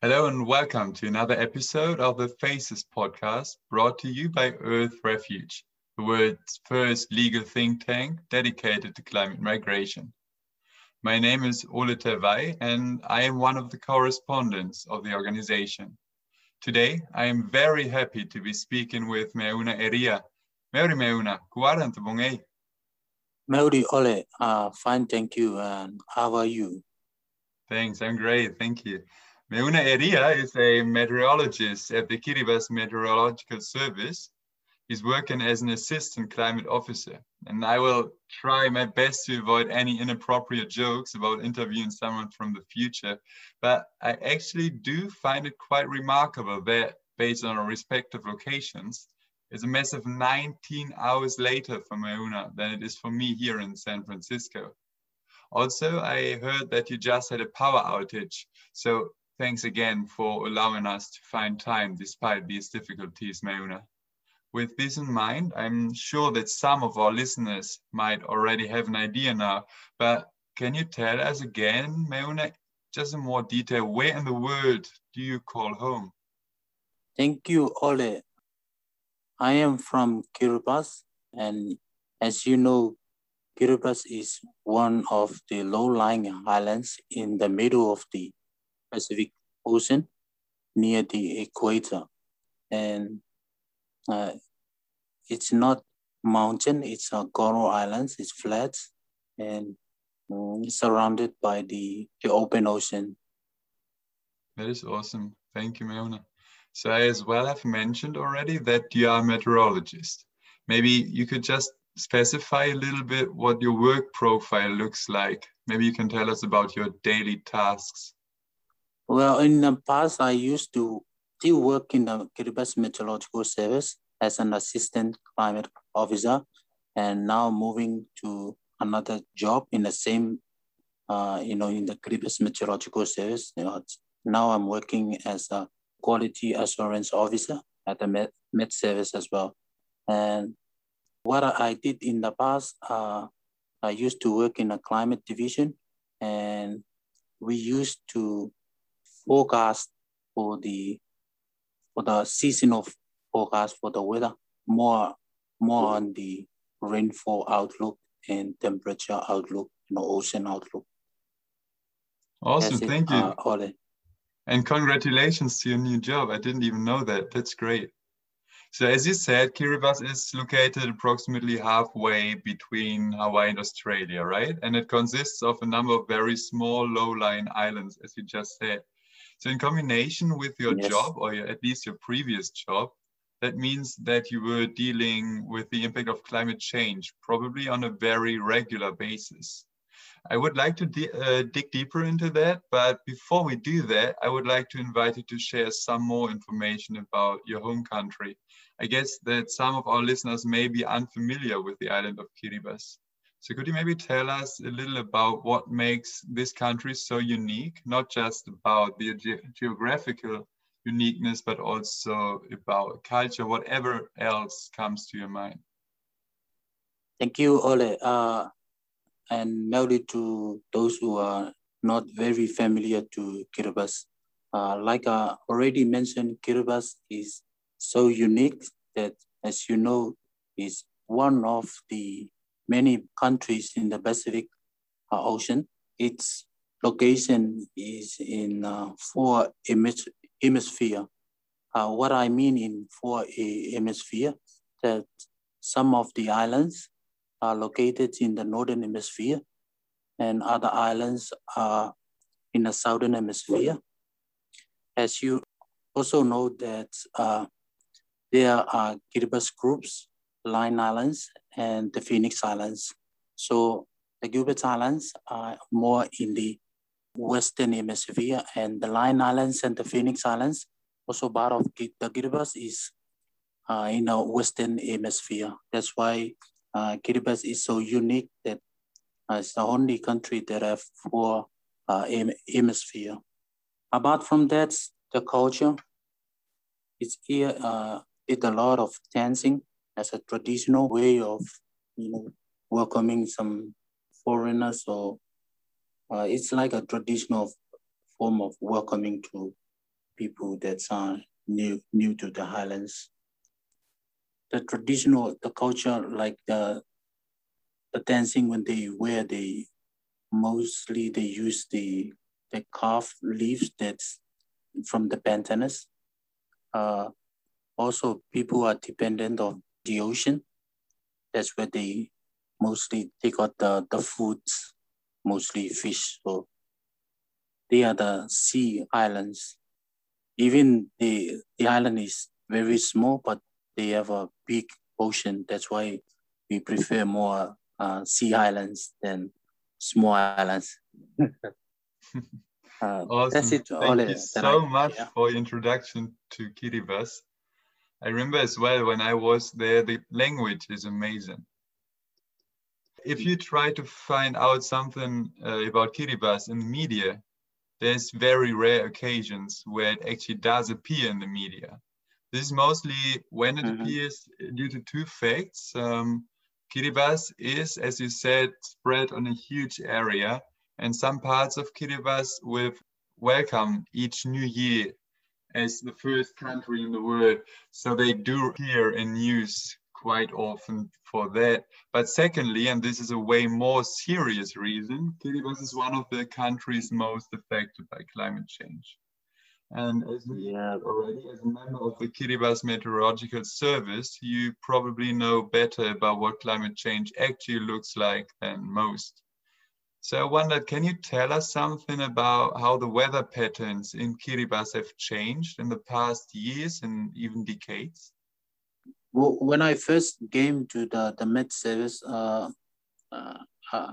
Hello and welcome to another episode of the Faces podcast brought to you by Earth Refuge, the world's first legal think tank dedicated to climate migration. My name is Ole Terwey and I am one of the correspondents of the organization. Today, I am very happy to be speaking with Meuna Eria. Meuri Meuna, kuaranta bongei. Meuri Ole, uh, fine, thank you. And how are you? Thanks, I'm great, thank you. Meuna Eria is a meteorologist at the Kiribati Meteorological Service. He's working as an assistant climate officer. And I will try my best to avoid any inappropriate jokes about interviewing someone from the future. But I actually do find it quite remarkable that, based on our respective locations, it's a massive 19 hours later for Meuna than it is for me here in San Francisco. Also, I heard that you just had a power outage. So Thanks again for allowing us to find time despite these difficulties, Meuna. With this in mind, I'm sure that some of our listeners might already have an idea now, but can you tell us again, Meuna, just in more detail, where in the world do you call home? Thank you, Ole. I am from Kiribati, and as you know, Kiribati is one of the low-lying islands in the middle of the Pacific Ocean near the equator. And uh, it's not mountain, it's a coral islands, it's flat and um, surrounded by the, the open ocean. That is awesome. Thank you, Meuna. So I as well have mentioned already that you are a meteorologist. Maybe you could just specify a little bit what your work profile looks like. Maybe you can tell us about your daily tasks. Well, in the past, I used to still work in the Kiribati Meteorological Service as an assistant climate officer, and now moving to another job in the same, uh, you know, in the Kiribati Meteorological Service. You know, now I'm working as a quality assurance officer at the Met, Met Service as well. And what I did in the past, uh, I used to work in a climate division, and we used to forecast for the for the seasonal forecast for the weather, more more on the rainfall outlook and temperature outlook, you know, ocean outlook. Awesome, thank you. Uh, and congratulations to your new job. I didn't even know that. That's great. So as you said, Kiribati is located approximately halfway between Hawaii and Australia, right? And it consists of a number of very small low-lying islands, as you just said. So in combination with your yes. job, or your, at least your previous job, that means that you were dealing with the impact of climate change, probably on a very regular basis. I would like to uh, dig deeper into that, but before we do that, I would like to invite you to share some more information about your home country. I guess that some of our listeners may be unfamiliar with the island of Kiribati. So could you maybe tell us a little about what makes this country so unique, not just about the ge geographical uniqueness, but also about culture, whatever else comes to your mind? Thank you, Ole. Uh, and maybe to those who are not very familiar to Kiribati, uh, like I already mentioned, Kiribati is so unique that, as you know, is one of the many countries in the Pacific uh, Ocean. Its location is in uh, four hemisphere. Uh, what I mean in four hemisphere, that some of the islands are located in the northern hemisphere and other islands are in the southern hemisphere. As you also know that uh, there are Kiribati groups Line Islands and the Phoenix Islands. So the Gilbert Islands are more in the Western Hemisphere and the Line Islands and the Phoenix Islands, also part of the Kiribati is uh, in the Western Hemisphere. That's why uh, Kiribati is so unique that uh, it's the only country that have four uh, hemisphere. Apart from that, the culture, it's here, uh, did a lot of dancing as a traditional way of you know welcoming some foreigners or uh, it's like a traditional form of welcoming to people that are new new to the highlands. The traditional, the culture, like the the dancing when they wear the mostly they use the the calf leaves that's from the pandanus. Uh, also, people are dependent on the ocean. That's where they mostly take out the, the foods, mostly fish. So they are the sea islands. Even the, the island is very small, but they have a big ocean. That's why we prefer more uh, sea islands than small islands. Uh, awesome. That's it. Thank you so I, much yeah. for introduction to Kiribati. I remember as well when I was there, the language is amazing. If you try to find out something uh, about Kiribati in the media, there's very rare occasions where it actually does appear in the media. This is mostly when it mm -hmm. appears due to two facts. Um, Kiribati is, as you said, spread on a huge area and some parts of Kiribati will welcome each new year as the first country in the world. So they do hear and use quite often for that. But secondly, and this is a way more serious reason, Kiribati is one of the countries most affected by climate change. And as we have already, as a member of the Kiribati Meteorological Service, you probably know better about what climate change actually looks like than most. So I wondered, can you tell us something about how the weather patterns in Kiribati have changed in the past years and even decades? Well, when I first came to the, the Met service, uh, uh, uh,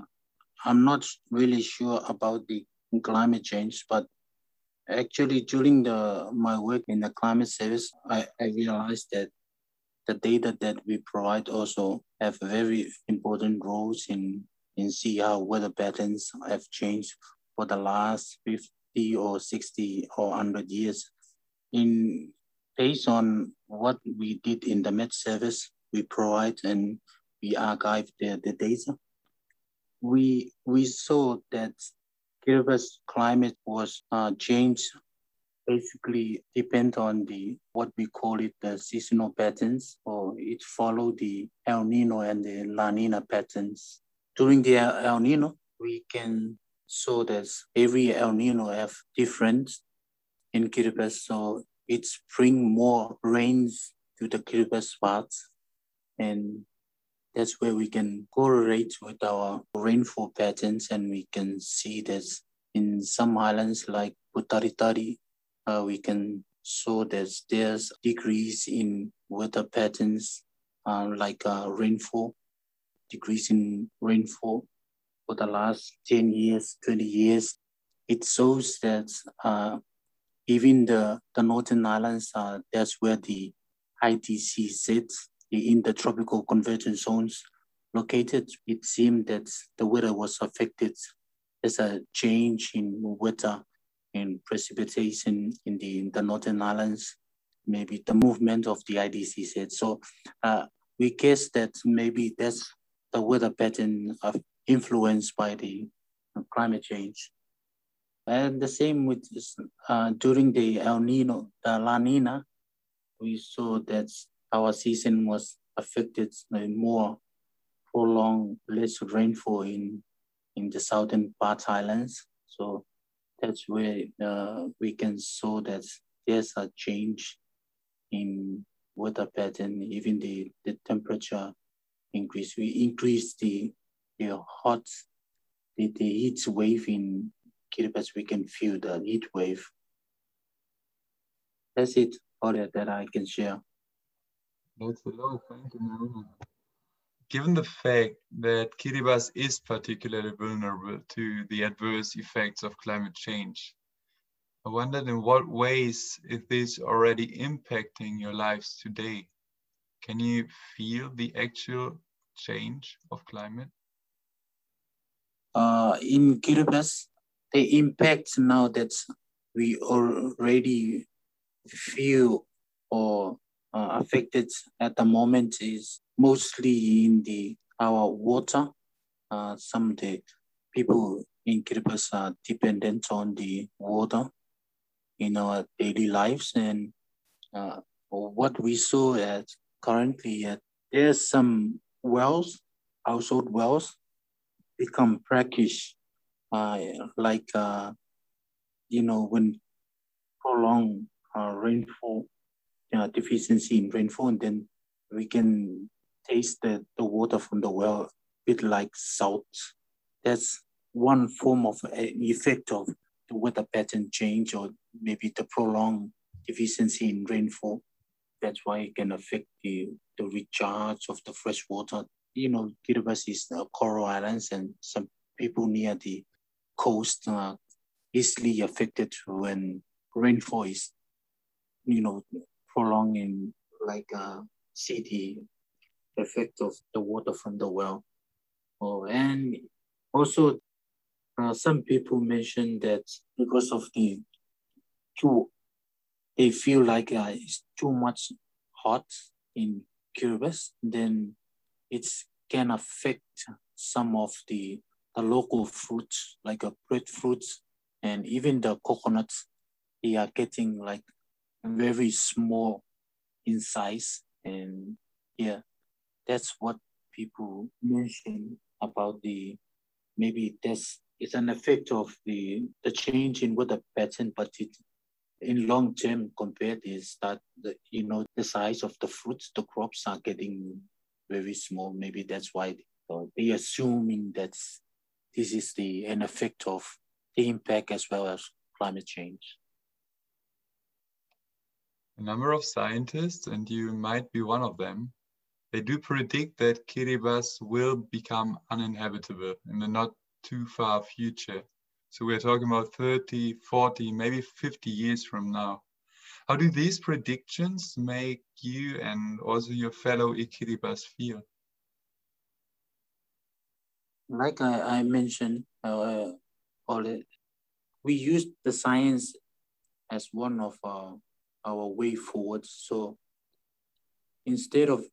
I'm not really sure about the climate change, but actually during the my work in the climate service, I, I realized that the data that we provide also have very important roles in and see how weather patterns have changed for the last 50 or 60 or 100 years. In based on what we did in the Met service, we provide and we archive the, the data. We, we saw that Kiribati climate was uh, changed basically depend on the what we call it the seasonal patterns or it follow the El Nino and the La Nina patterns during the El Nino, we can show that every El Nino have different in Kiribati. So it's bring more rains to the Kiribati spots. And that's where we can correlate with our rainfall patterns and we can see that in some islands like Butaritari, uh, we can show that there's decrease in weather patterns uh, like uh, rainfall decrease in rainfall for the last 10 years, 20 years. It shows that uh, even the, the northern islands, uh, that's where the ITC sits, in the tropical convergence zones located. It seemed that the weather was affected. There's a change in weather and precipitation in the, in the northern islands, maybe the movement of the ITC set. So uh, we guess that maybe that's the weather pattern of influenced by the climate change. And the same with uh, during the El Nino, the La Nina, we saw that our season was affected by more prolonged less rainfall in, in the southern part islands. So that's where uh, we can show that there's a change in weather pattern, even the, the temperature increase. We increase the, the hot, the, the heat wave in Kiribati, we can feel the heat wave. That's it, all that I can share. That's a lot, thank you, Given the fact that Kiribati is particularly vulnerable to the adverse effects of climate change, I wondered in what ways is this already impacting your lives today? Can you feel the actual change of climate? Uh, in Kiribati, the impact now that we already feel or uh, affected at the moment is mostly in the our water. Uh, some of the people in Kiribati are dependent on the water. in our daily lives. And uh, what we saw at currently, at, there's some wells, household wells, become brackish, uh, like, uh, you know, when prolonged uh, rainfall, uh, deficiency in rainfall, and then we can taste the, the water from the well a bit like salt. That's one form of effect of the weather pattern change or maybe the prolonged deficiency in rainfall. That's why it can affect the, the recharge of the fresh water. You know, Kiribati is a coral islands and some people near the coast are easily affected when rainfall is, you know, prolonging like uh, see the effect of the water from the well. Oh, and also uh, some people mentioned that because of the too, they feel like uh, it's too much hot in Kiribati, then it can affect some of the, the local fruits, like a breadfruit and even the coconuts. They are getting like very small in size. And yeah, that's what people mention about the maybe that's it's an effect of the the change in weather pattern, but it in long term compared is that the you know the size of the fruits, the crops are getting very small. Maybe that's why uh, they assuming that this is the an effect of the impact as well as climate change. A number of scientists, and you might be one of them, they do predict that Kiribati will become uninhabitable in the not too far future. So we're talking about 30, 40, maybe 50 years from now. How do these predictions make you and also your fellow I-Kiribati feel? Like I, I mentioned, uh, we use the science as one of our, our way forward. So instead of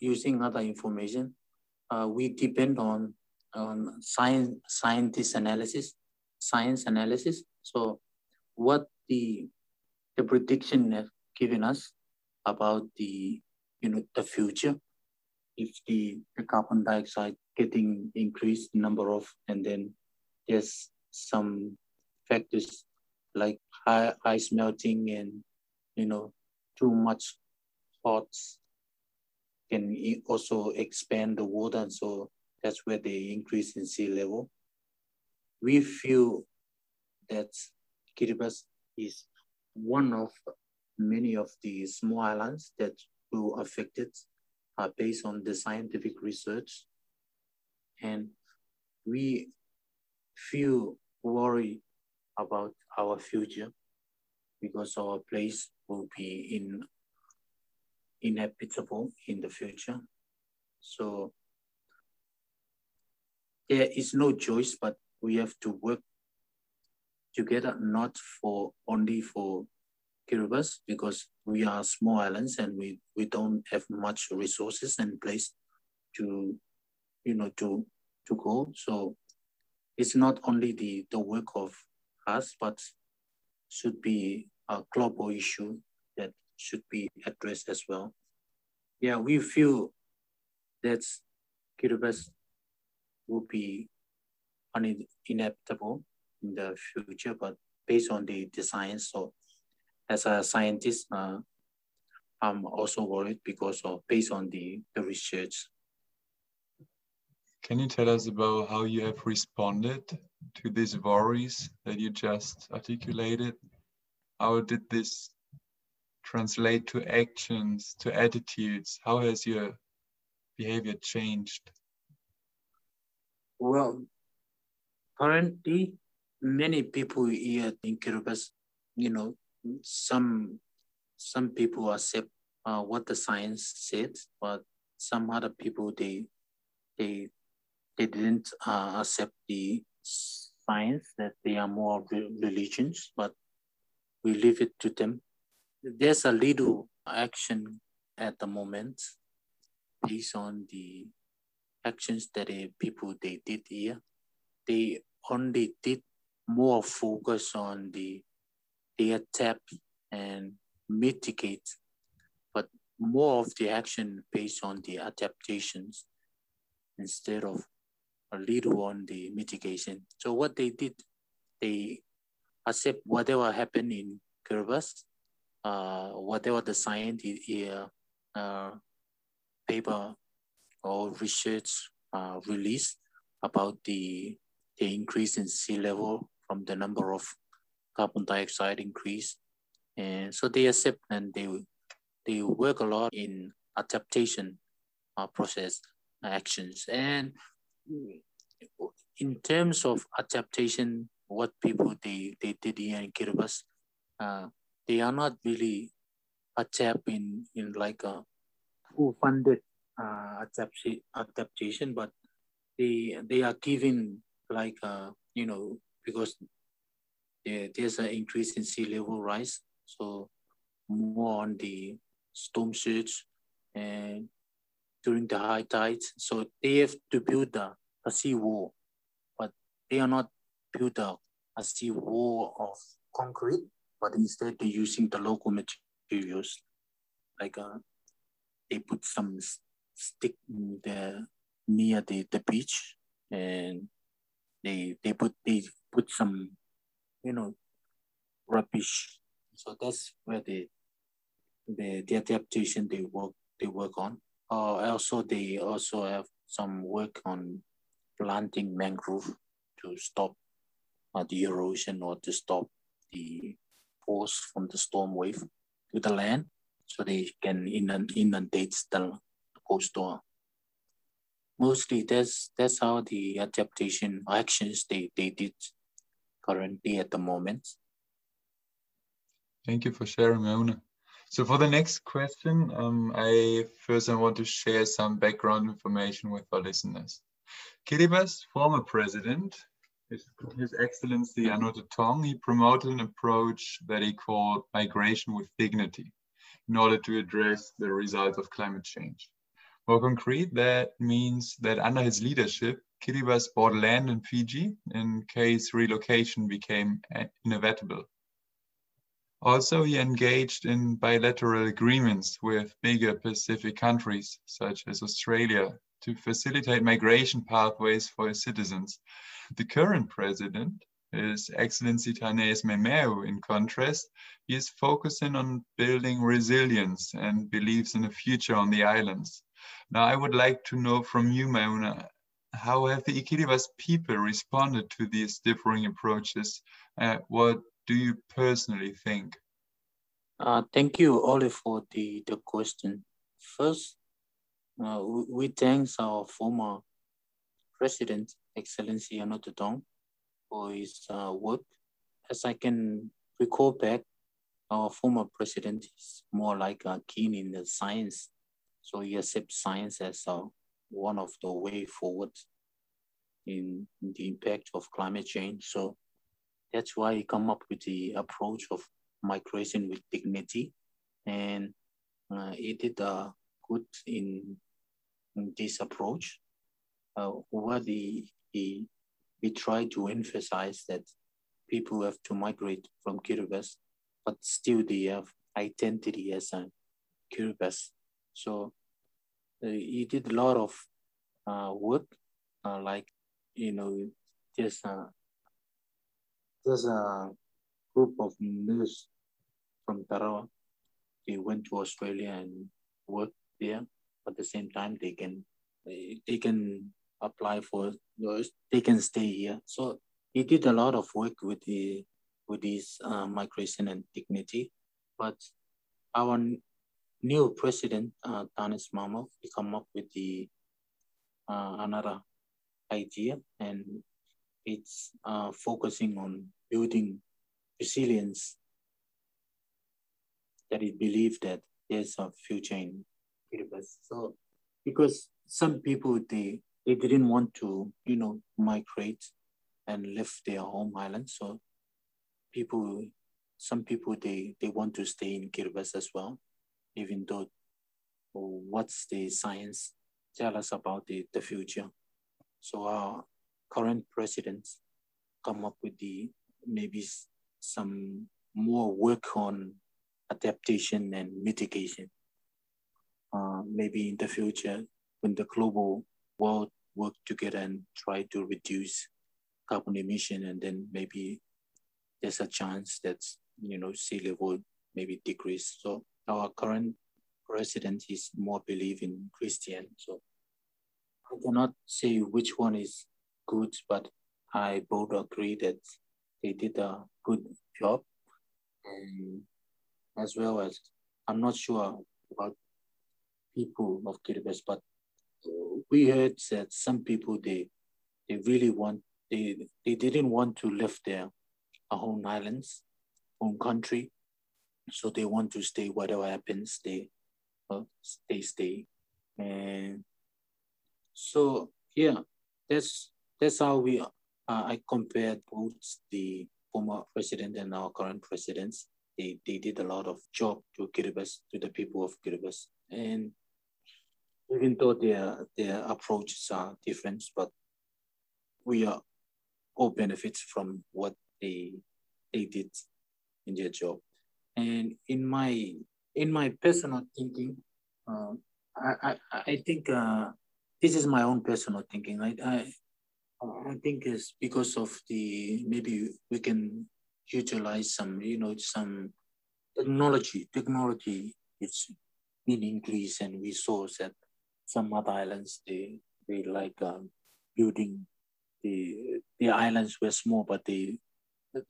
using other information, uh, we depend on um, science scientist analysis, science analysis. So what the the prediction has given us about the you know the future, if the, the carbon dioxide getting increased number of and then there's some factors like high ice melting and you know too much hot can also expand the water and so that's where the increase in sea level. We feel that Kiribati is one of many of the small islands that will affect it uh, based on the scientific research. And we feel worried about our future because our place will be in inhabitable in the future. So there is no choice, but we have to work together, not for only for Kiribati, because we are small islands and we, we don't have much resources and place to, you know, to, to go. So it's not only the, the work of us, but should be a global issue that should be addressed as well. Yeah, we feel that Kiribati will be inevitable in the future, but based on the design. So as a scientist, uh, I'm also worried because of based on the, the research. Can you tell us about how you have responded to these worries that you just articulated? How did this translate to actions, to attitudes? How has your behavior changed? Well, currently, many people here in Kiribati, you know, some some people accept uh, what the science said, but some other people they they they didn't uh, accept the science that they are more religions, but we leave it to them. There's a little action at the moment based on the actions that uh, people they did here, they only did more focus on the adapt and mitigate, but more of the action based on the adaptations instead of a little on the mitigation. So what they did, they accept whatever happened in Kiribati, uh, whatever the science uh, uh, paper or research uh, released about the, the increase in sea level from the number of carbon dioxide increase. And so they accept and they, they work a lot in adaptation uh, process actions. And in terms of adaptation, what people they, they did here in Kiribati, uh, they are not really adapt in, in like a full funded uh, adaptation, adaptation, but they they are giving like uh, you know because there, there's an increase in sea level rise, so more on the storm surge and during the high tides. So they have to build a, a sea wall, but they are not build a, a sea wall of concrete, but instead they're using the local materials. Like uh, they put some stick there near the, the beach and they they put they put some you know rubbish. So that's where the the, the adaptation they work they work on. Uh, also, they also have some work on planting mangrove to stop uh, the erosion or to stop the force from the storm wave to the land so they can inund- inundate the coastal. Mostly that's that's how the adaptation actions they, they did currently at the moment. Thank you for sharing, Mauna. So for the next question, um, I first I want to share some background information with our listeners. Kiribati's former president, His, His Excellency Anote Tong, he promoted an approach that he called migration with dignity in order to address the results of climate change. More concrete, that means that under his leadership, Kiribati bought land in Fiji in case relocation became inevitable. Also, he engaged in bilateral agreements with bigger Pacific countries, such as Australia, to facilitate migration pathways for his citizens. The current president, His Excellency Taneti Maamau, in contrast, he is focusing on building resilience and believes in a future on the islands. Now, I would like to know from you, Mauna, how have the Kiribati people responded to these differing approaches? Uh, what do you personally think? Uh, thank you, Olive, for the, the question. First, uh, we, we thank our former President, Excellency Anote Tong, for his uh, work. As I can recall back, our former president is more like a keen in the science. So he accepts science as uh, one of the way forward in, the impact of climate change. So that's why he come up with the approach of migration with dignity. And uh, he did uh, good in, in this approach. Uh, he, he tried to emphasize that people have to migrate from Kiribati, but still they have identity as a Kiribati. So uh, he did a lot of uh, work, uh, like, you know, just there's a group of nurses from Tarawa. They went to Australia and worked there. At the same time, they can they can apply for. They can stay here. So he did a lot of work with the with this uh, migration and dignity. But our new president, uh, Taneti Maamau, he come up with the uh, another idea, and it's uh, focusing on building resilience that he believed that there's a future in Kiribati. So because some people they they didn't want to, you know, migrate and leave their home island. So people some people they they want to stay in Kiribati as well, even though what's the science tell us about the, the future. So our current presidents come up with the maybe some more work on adaptation and mitigation. Uh, maybe in the future, when the global world work together and try to reduce carbon emission, and then maybe there's a chance that you know sea level maybe decrease. So our current president is more believe in Christian. So I cannot say which one is good, but I both agree that they did a good job. And as well as I'm not sure about people of Kiribati, but we heard that some people they they really want they they didn't want to live their own islands, own country, so they want to stay whatever happens. They uh, stay stay, and so yeah, that's that's how we uh, I compared both the former president and our current presidents. They, they did a lot of job to Kiribati, to the people of Kiribati. And even though their their approaches are different, but we are all benefit from what they they did in their job. And in my in my personal thinking, uh, I, I I think uh, this is my own personal thinking. I I I think it's because of the maybe we can utilize some you know some technology. Technology is in increased and we saw that some other islands they they like um, building the the islands were small, but they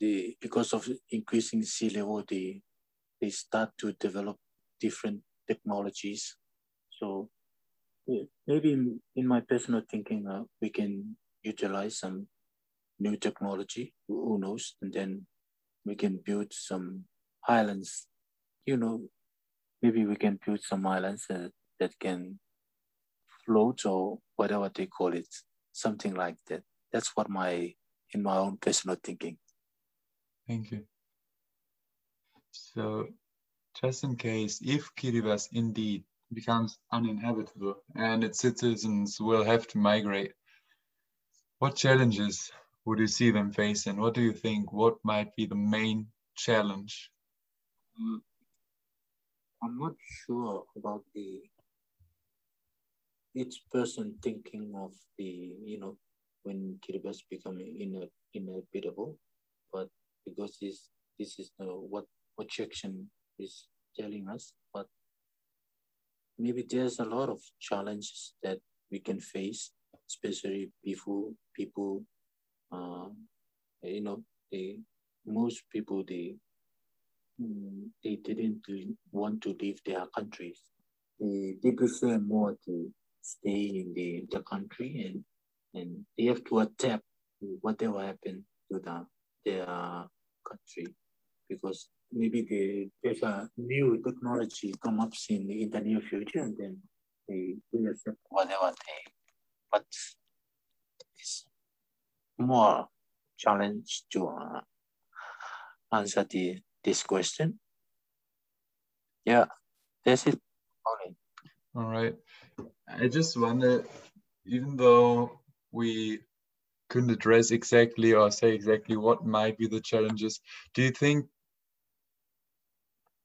they because of increasing sea level, they they start to develop different technologies. So maybe in, in my personal thinking, uh, we can utilize some new technology. Who knows? And then we can build some islands. You know, maybe we can build some islands uh, that can float or whatever they call it, something like that. That's what my in my own personal thinking. Thank you. So, just in case, if Kiribati indeed becomes uninhabitable and its citizens will have to migrate, what challenges would you see them facing? What do you think? What might be the main challenge? Mm, I'm not sure about the each person thinking of the you know when Kiribati become in inhabitable, but because this this is what what section is telling us, but maybe there's a lot of challenges that we can face, especially before people, uh, you know, they most people they mm, they didn't want to leave their countries. They, they prefer more to stay in the, the country and and they have to adapt whatever happened to the, their country because maybe they, there's a new technology come up in, in the near future and then they will accept whatever they but it's more challenge to uh, answer the this question. Yeah that's it. All right. I just wonder, even though we couldn't address exactly or say exactly what might be the challenges, do you think,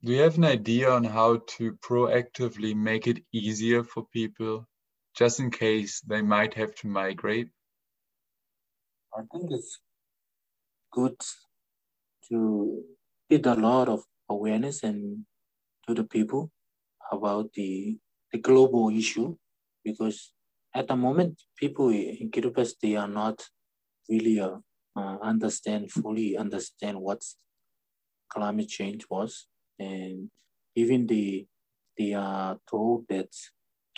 do you have an idea on how to proactively make it easier for people just in case they might have to migrate? I think it's good to get a lot of awareness and to the people about the, the global issue because at the moment, people in Kiribati, they are not really uh, uh, understand, fully understand what climate change was. And even they, they are told that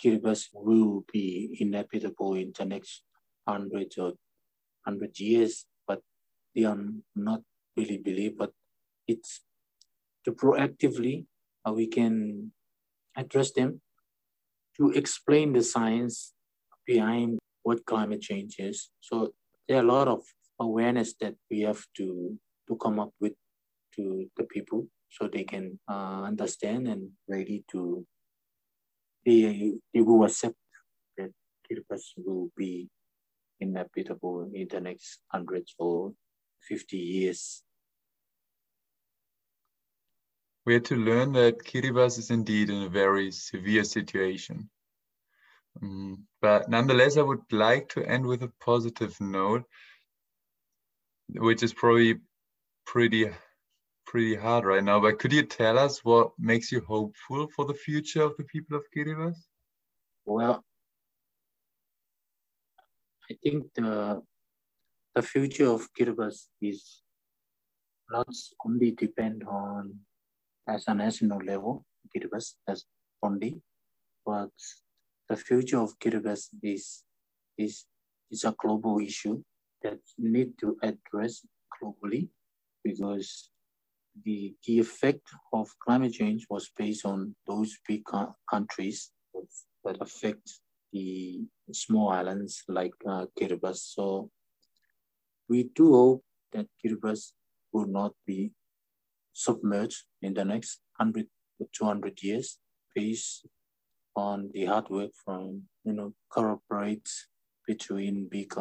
Kiribati will be inevitable in the next hundred or hundred years, but they are not really believe. But it's to proactively uh, we can address them to explain the science behind what climate change is. So there are a lot of awareness that we have to, to come up with to the people so they can uh, understand and ready to, they, they will accept that Kiribati will be inhabitable in the next hundreds or 50 years. we had to learn that Kiribati is indeed in a very severe situation. Um, but nonetheless, I would like to end with a positive note, which is probably pretty pretty hard right now. But could you tell us what makes you hopeful for the future of the people of Kiribati? Well, I think the the future of Kiribati is not only depend on as a national level, Kiribati as only, but the future of Kiribati is is is a global issue that need to address globally because the, the effect of climate change was based on those big countries that affect the small islands like uh, Kiribati. So we do hope that Kiribati will not be submerged in the next 100 to 200 years based on the hard work from, you know, corporate between big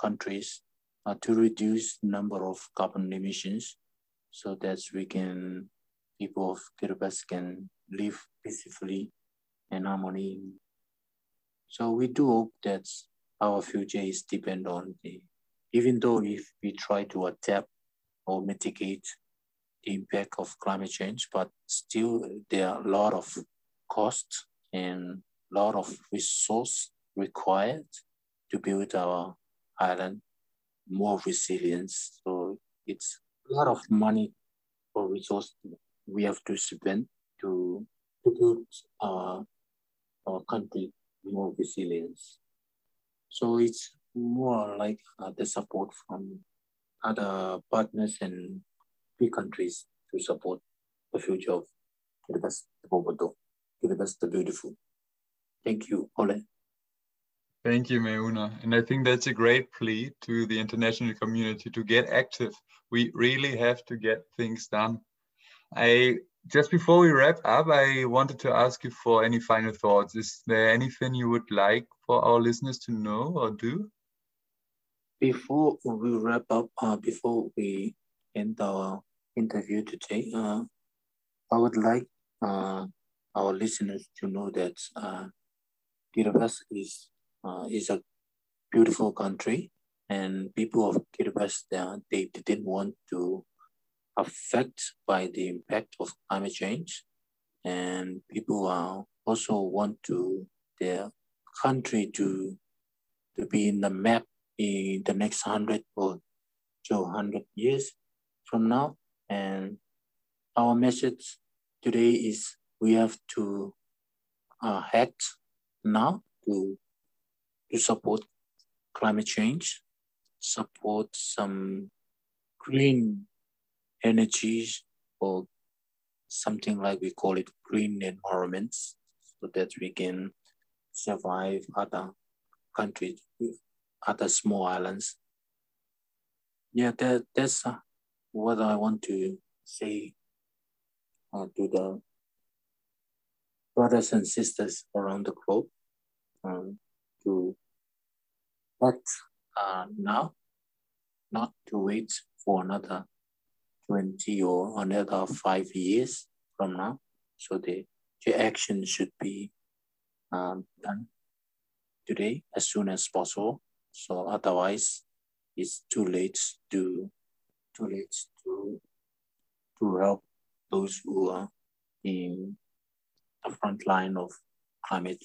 countries uh, to reduce number of carbon emissions so that we can, people of Kiribati can live peacefully and harmony. So we do hope that our future is depend on the, even though if we try to adapt or mitigate the impact of climate change, but still there are a lot of costs and a lot of resource required to build our island more resilience. So it's a lot of money or resource we have to spend to, to build our, our country more resilience. So it's more like uh, the support from other partners and big countries to support the future of Kiribati Bobodo, Kiribati the beautiful. Thank you, Ole. Thank you, Meuna. And I think that's a great plea to the international community to get active. We really have to get things done. I just before we wrap up, I wanted to ask you for any final thoughts. Is there anything you would like for our listeners to know or do? Before we wrap up, uh, before we end our interview today, uh, I would like uh, our listeners to know that uh, Kiribati is uh, is a beautiful country, and people of Kiribati uh, they didn't want to affect by the impact of climate change, and people uh, also want to their country to to be in the map in the next hundred or two hundred years from now. And our message today is we have to uh, act now to to support climate change, support some green energies or something like we call it green environments so that we can survive other countries, other small islands. Yeah, that, that's uh, what I want to say uh, to the brothers and sisters around the globe. Um, to act uh, now, not to wait for another 20 or another five years from now. So the, the action should be um, done today as soon as possible. So otherwise, it's too late to too late to to help those who are in the front line of climate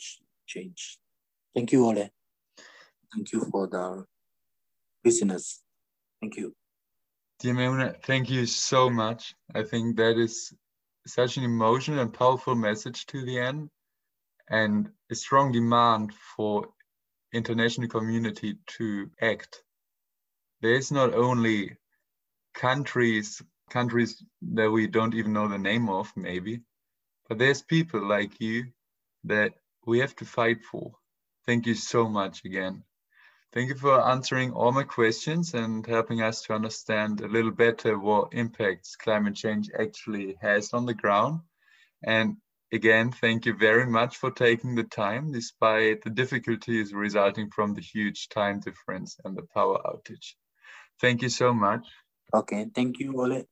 change. Thank you, Ole. Thank you for the listeners. Thank you. Dear Meuna, thank you so much. I think that is such an emotional and powerful message to the end and a strong demand for international community to act. There is not only countries countries that we don't even know the name of maybe, but there's people like you that we have to fight for. Thank you so much again. Thank you for answering all my questions and helping us to understand a little better what impacts climate change actually has on the ground. And again, thank you very much for taking the time despite the difficulties resulting from the huge time difference and the power outage. Thank you so much. Okay, thank you, Ole.